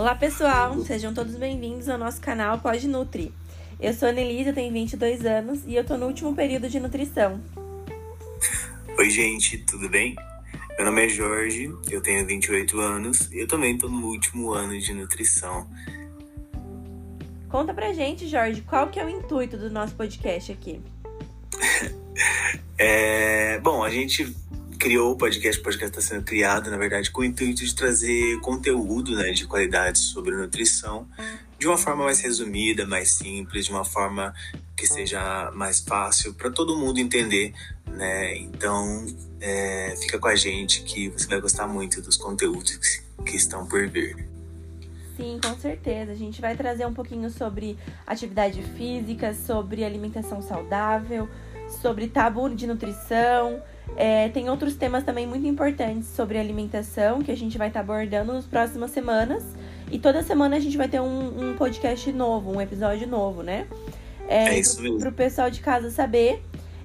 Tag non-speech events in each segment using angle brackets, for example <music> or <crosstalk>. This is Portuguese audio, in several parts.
Olá pessoal, sejam todos bem-vindos ao nosso canal Pode Nutri. Eu sou a Nelisa, tenho 22 anos e eu tô no último período de nutrição. Oi gente, tudo bem? Meu nome é Jorge, eu tenho 28 anos e eu também tô no último ano de nutrição. Conta pra gente, Jorge, qual que é o intuito do nosso podcast aqui? <laughs> é, bom, a gente criou o podcast, o podcast está sendo criado, na verdade, com o intuito de trazer conteúdo né, de qualidade sobre nutrição de uma forma mais resumida, mais simples, de uma forma que seja mais fácil para todo mundo entender, né? Então, é, fica com a gente que você vai gostar muito dos conteúdos que estão por vir. Sim, com certeza. A gente vai trazer um pouquinho sobre atividade física, sobre alimentação saudável, sobre tabu de nutrição. É, tem outros temas também muito importantes sobre alimentação que a gente vai estar tá abordando nas próximas semanas. E toda semana a gente vai ter um, um podcast novo, um episódio novo, né? É, é isso mesmo. Para o pessoal de casa saber,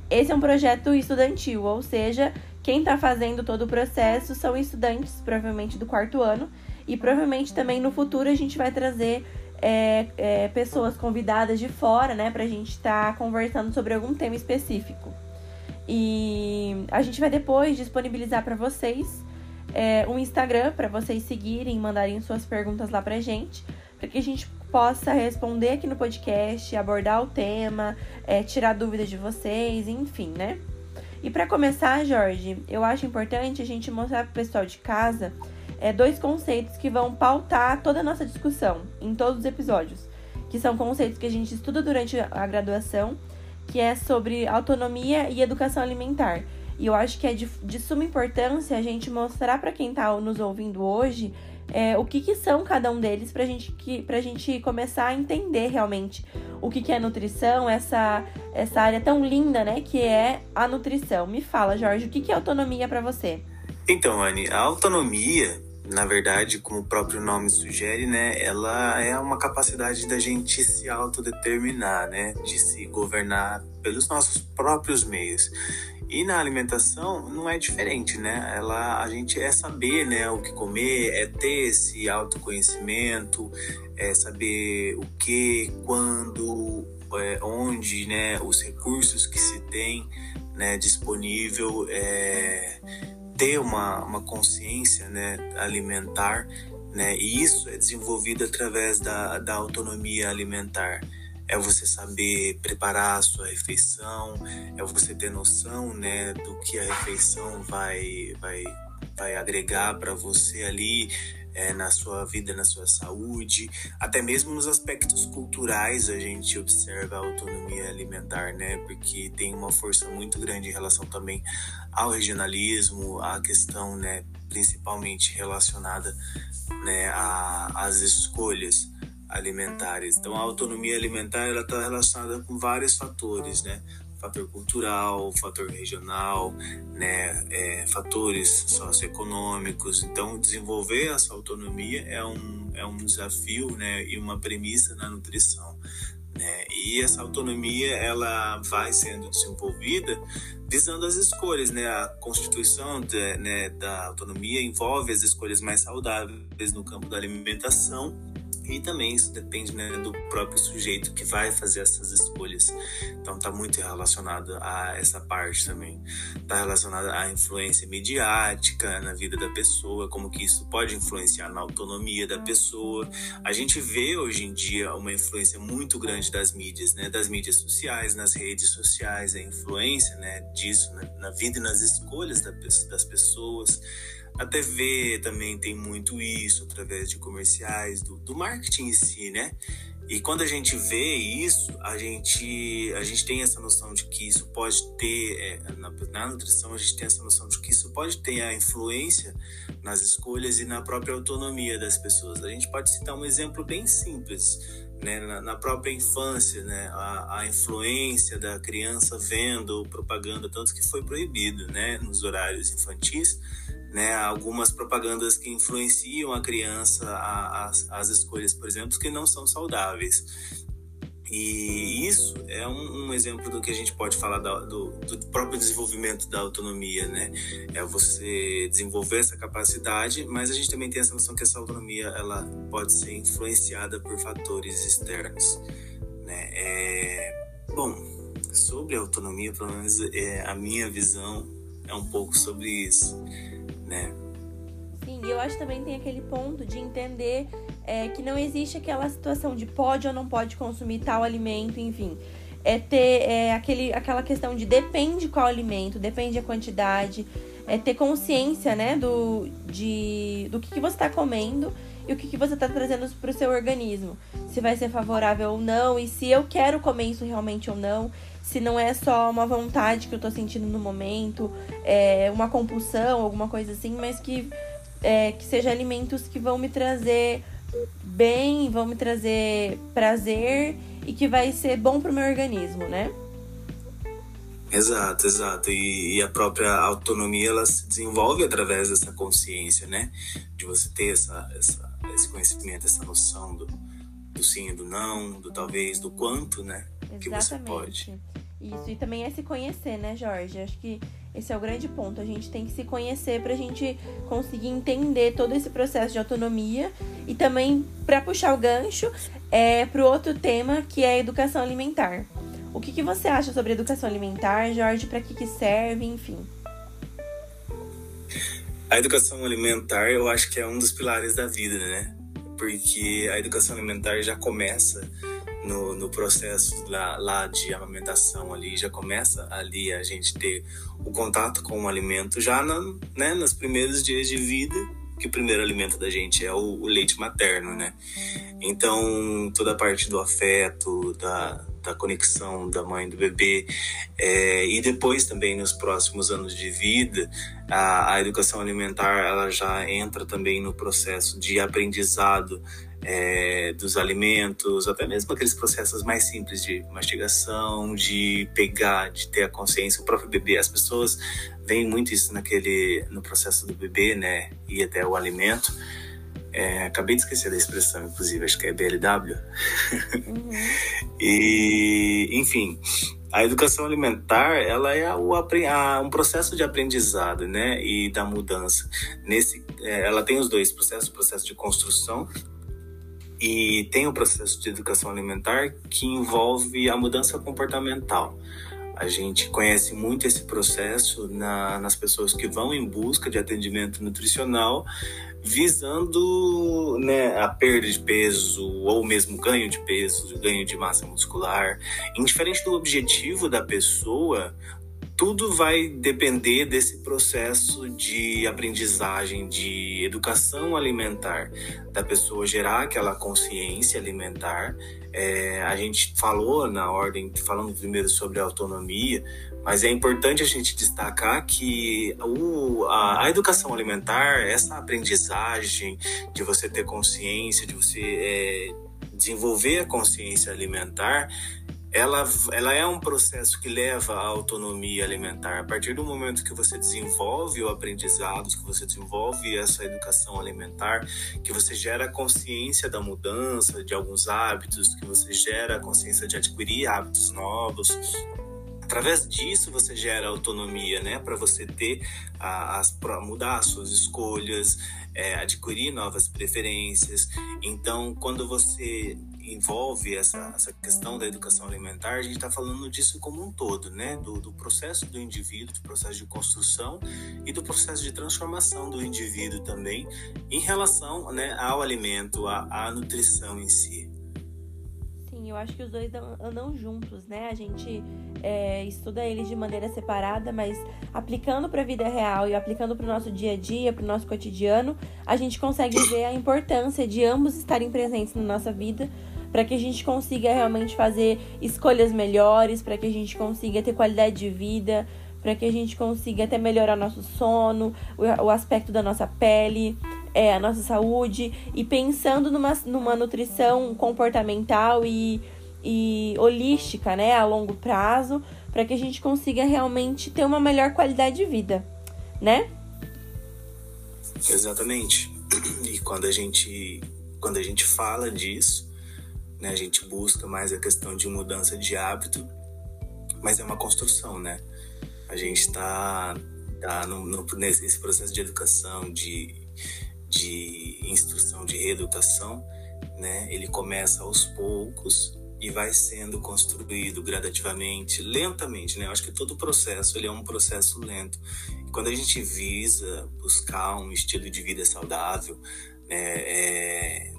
esse é um projeto estudantil, ou seja, quem está fazendo todo o processo são estudantes, provavelmente do quarto ano. E provavelmente também no futuro a gente vai trazer é, é, pessoas convidadas de fora, né, pra gente estar tá conversando sobre algum tema específico. E a gente vai depois disponibilizar para vocês é, um Instagram para vocês seguirem, mandarem suas perguntas lá pra gente, para que a gente possa responder aqui no podcast, abordar o tema, é, tirar dúvidas de vocês, enfim, né? E para começar, Jorge, eu acho importante a gente mostrar pro pessoal de casa é, dois conceitos que vão pautar toda a nossa discussão em todos os episódios, que são conceitos que a gente estuda durante a graduação, que é sobre autonomia e educação alimentar. E eu acho que é de, de suma importância a gente mostrar para quem está nos ouvindo hoje é, o que, que são cada um deles para gente, que, a gente começar a entender realmente o que, que é nutrição, essa, essa área tão linda, né, que é a nutrição. Me fala, Jorge, o que, que é autonomia para você? Então, Anne, a autonomia na verdade, como o próprio nome sugere, né, ela é uma capacidade da gente se autodeterminar, né, de se governar pelos nossos próprios meios. E na alimentação não é diferente, né? Ela, a gente é saber, né, o que comer, é ter esse autoconhecimento, é saber o que, quando, é, onde, né, os recursos que se tem, né, disponível, é, ter uma, uma consciência né, alimentar, né, e isso é desenvolvido através da, da autonomia alimentar. É você saber preparar a sua refeição, é você ter noção né, do que a refeição vai, vai, vai agregar para você ali, é, na sua vida, na sua saúde, até mesmo nos aspectos culturais a gente observa a autonomia alimentar, né? Porque tem uma força muito grande em relação também ao regionalismo, à questão, né, principalmente relacionada, né, às escolhas alimentares. Então a autonomia alimentar ela está relacionada com vários fatores, né? Fator cultural, fator regional, né, é, fatores socioeconômicos. Então, desenvolver essa autonomia é um, é um desafio né, e uma premissa na nutrição. Né? E essa autonomia ela vai sendo desenvolvida visando as escolhas, né? A constituição de, né, da autonomia envolve as escolhas mais saudáveis no campo da alimentação e também isso depende né, do próprio sujeito que vai fazer essas escolhas. Então está muito relacionado a essa parte também. Está relacionado à influência midiática na vida da pessoa, como que isso pode influenciar na autonomia da pessoa. A gente vê hoje em dia uma influência muito grande das mídias, né, das mídias sociais, nas redes sociais, a influência né, disso na, na vida e nas escolhas da, das pessoas. A TV também tem muito isso através de comerciais, do, do marketing em si, né? E quando a gente vê isso, a gente, a gente tem essa noção de que isso pode ter, é, na, na, nutrição, a gente tem essa noção de que isso pode ter a influência nas escolhas e na própria autonomia das pessoas. A gente pode citar um exemplo bem simples, né? na, na própria infância, né? A, a, influência da criança vendo propaganda, tanto que foi proibido né? nos horários infantis né, algumas propagandas que influenciam a criança às escolhas, por exemplo, que não são saudáveis. E isso é um, um, exemplo do que a gente pode falar da, do, do, próprio desenvolvimento da autonomia, né? É você desenvolver essa capacidade, mas a gente também tem essa noção que essa autonomia ela pode ser influenciada por fatores externos, né? É, bom, sobre a autonomia, pelo menos é, a minha visão é um pouco sobre isso, né? Sim, eu acho também tem aquele ponto de entender é, que não existe aquela situação de pode ou não pode consumir tal alimento, enfim. É ter é, aquele, aquela questão de depende qual alimento, depende a quantidade, é ter consciência, né, do, de, do que, que você está comendo e o que, que você está trazendo para o seu organismo. Se vai ser favorável ou não, e se eu quero comer isso realmente ou não. Se não é só uma vontade que eu estou sentindo no momento, é uma compulsão, alguma coisa assim, mas que, é, que seja alimentos que vão me trazer bem, vão me trazer prazer e que vai ser bom para o meu organismo, né? Exato, exato. E, e, a própria autonomia ela se desenvolve através dessa consciência, né? De você ter essa, essa, esse conhecimento, essa noção do, do sim e do não, do talvez, do quanto, né? Exatamente. Que você pode. Isso, e também é se conhecer, né, Jorge? Acho que esse é o grande ponto. A gente tem que se conhecer para a gente conseguir entender todo esse processo de autonomia e também para puxar o gancho é para o outro tema que é a educação alimentar. O que, que você acha sobre educação alimentar, Jorge? Para que, que serve, enfim? A educação alimentar, eu acho que é um dos pilares da vida, né? Porque a educação alimentar já começa no, no processo lá, lá, de amamentação ali, já começa ali a gente ter o contato com o alimento já na, né, nos primeiros dias de vida, que o primeiro alimento da gente é o, o leite materno, né? Então, toda a parte do afeto, da, da conexão da mãe do bebê, é, e depois também nos próximos anos de vida, a, a educação alimentar ela já entra também no processo de aprendizado é, dos alimentos, até mesmo aqueles processos mais simples de mastigação, de pegar, de ter a consciência, o próprio bebê. As pessoas veem muito isso naquele, no processo do bebê, né? E até o alimento. É, acabei de esquecer da expressão, inclusive, acho que é BLW. Uhum. <laughs> e, enfim, a educação alimentar ela é o, a, um processo de aprendizado, né, e da mudança. Nesse, é, ela tem os dois processos, o processo de construção e tem o processo de educação alimentar que envolve a mudança comportamental. A gente conhece muito esse processo na, nas pessoas que vão em busca de atendimento nutricional, visando né, a perda de peso ou mesmo ganho de peso, ganho de massa muscular. Indiferente do objetivo da pessoa, tudo vai depender desse processo de aprendizagem, de educação alimentar, da pessoa gerar aquela consciência alimentar. É, a gente falou na ordem, falando primeiro sobre autonomia, mas é importante a gente destacar que o, a, a, educação alimentar, essa aprendizagem de você ter consciência, de você é, desenvolver a consciência alimentar, ela, ela é um processo que leva à autonomia alimentar. A partir do momento que você desenvolve o aprendizado, que você desenvolve essa educação alimentar, que você gera consciência da mudança de alguns hábitos, que você gera consciência de adquirir hábitos novos, através disso você gera autonomia, né, para você ter as mudar as suas escolhas, é, adquirir novas preferências. Então, quando você envolve essa, essa questão da educação alimentar, a gente está falando disso como um todo, né? Do, do, processo do indivíduo, do processo de construção e do processo de transformação do indivíduo também em relação né, ao alimento, à, nutrição em si. Sim, eu acho que os dois andam juntos, né? A gente é, estuda eles de maneira separada, mas aplicando para a vida real e aplicando para o nosso dia a dia, para o nosso cotidiano, a gente consegue ver a importância de ambos estarem presentes na nossa vida para que a gente consiga realmente fazer escolhas melhores, para que a gente consiga ter qualidade de vida, para que a gente consiga até melhorar nosso sono, o, aspecto da nossa pele, é, a nossa saúde e pensando numa, numa nutrição comportamental e, e holística, né, a longo prazo, para que a gente consiga realmente ter uma melhor qualidade de vida, né? Exatamente. E quando a gente quando a gente fala disso, né? A gente busca mais a questão de mudança de hábito, mas é uma construção, né? A gente está tá no, nesse processo de educação, de, de instrução, de reeducação, né? Ele começa aos poucos e vai sendo construído gradativamente, lentamente, né? Eu acho que todo o processo ele é um processo lento. E quando a gente visa buscar um estilo de vida saudável, né, é,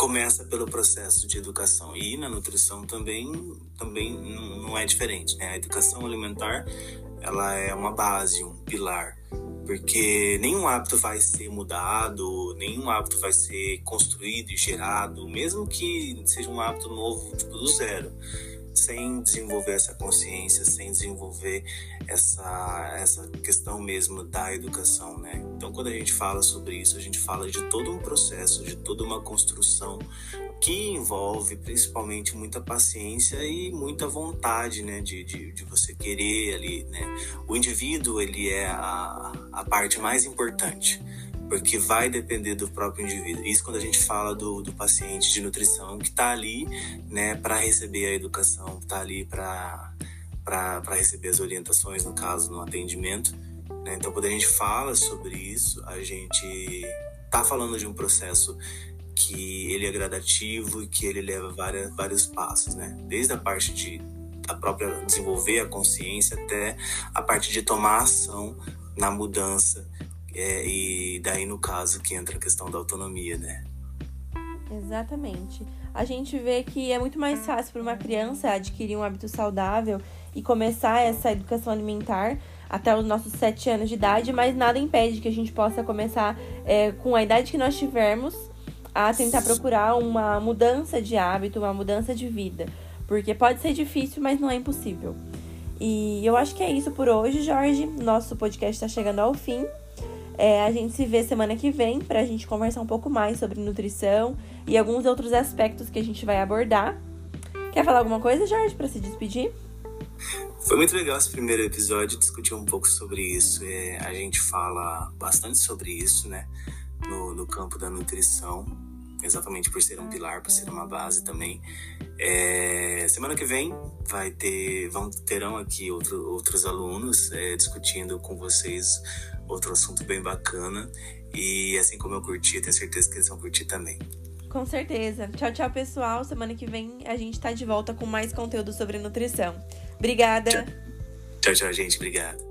começa pelo processo de educação. E na nutrição também também não é diferente, né? A educação alimentar ela é uma base, um pilar. Porque nenhum hábito vai ser mudado, nenhum hábito vai ser construído e gerado, mesmo que seja um hábito novo, tipo do zero, sem desenvolver essa consciência, sem desenvolver essa, essa questão mesmo da educação, né? Então, quando a gente fala sobre isso, a gente fala de todo um processo, de toda uma construção que envolve principalmente muita paciência e muita vontade, né, de, de, de, você querer ali, né. O indivíduo, ele é a, a parte mais importante, porque vai depender do próprio indivíduo. Isso quando a gente fala do, do paciente de nutrição que está ali, né, para receber a educação, está ali para receber as orientações, no caso, no atendimento. Né? Então, quando a gente fala sobre isso, a gente está falando de um processo que ele é gradativo e que ele leva várias, vários passos, né? Desde a parte de a própria desenvolver a consciência até a parte de tomar ação na mudança é, e daí no caso que entra a questão da autonomia, né? Exatamente. A gente vê que é muito mais fácil para uma criança adquirir um hábito saudável e começar essa educação alimentar até os nossos sete anos de idade, mas nada impede que a gente possa começar é, com a idade que nós tivermos a tentar procurar uma mudança de hábito, uma mudança de vida. Porque pode ser difícil, mas não é impossível. E eu acho que é isso por hoje, Jorge. Nosso podcast está chegando ao fim. É, a gente se vê semana que vem para a gente conversar um pouco mais sobre nutrição e alguns outros aspectos que a gente vai abordar. Quer falar alguma coisa, Jorge, para se despedir? Foi muito legal esse primeiro episódio, discutir um pouco sobre isso. É, a gente fala bastante sobre isso, né? no, no campo da nutrição, exatamente por ser um pilar, por ser uma base também. É, semana que vem vai ter, vão terão aqui outro, outros alunos é, discutindo com vocês outro assunto bem bacana e assim como eu curti, tenho certeza que eles vão curtir também. Com certeza. Tchau, tchau, pessoal. Semana que vem a gente tá de volta com mais conteúdo sobre nutrição. Obrigada. Tchau, tchau, tchau gente. Obrigado.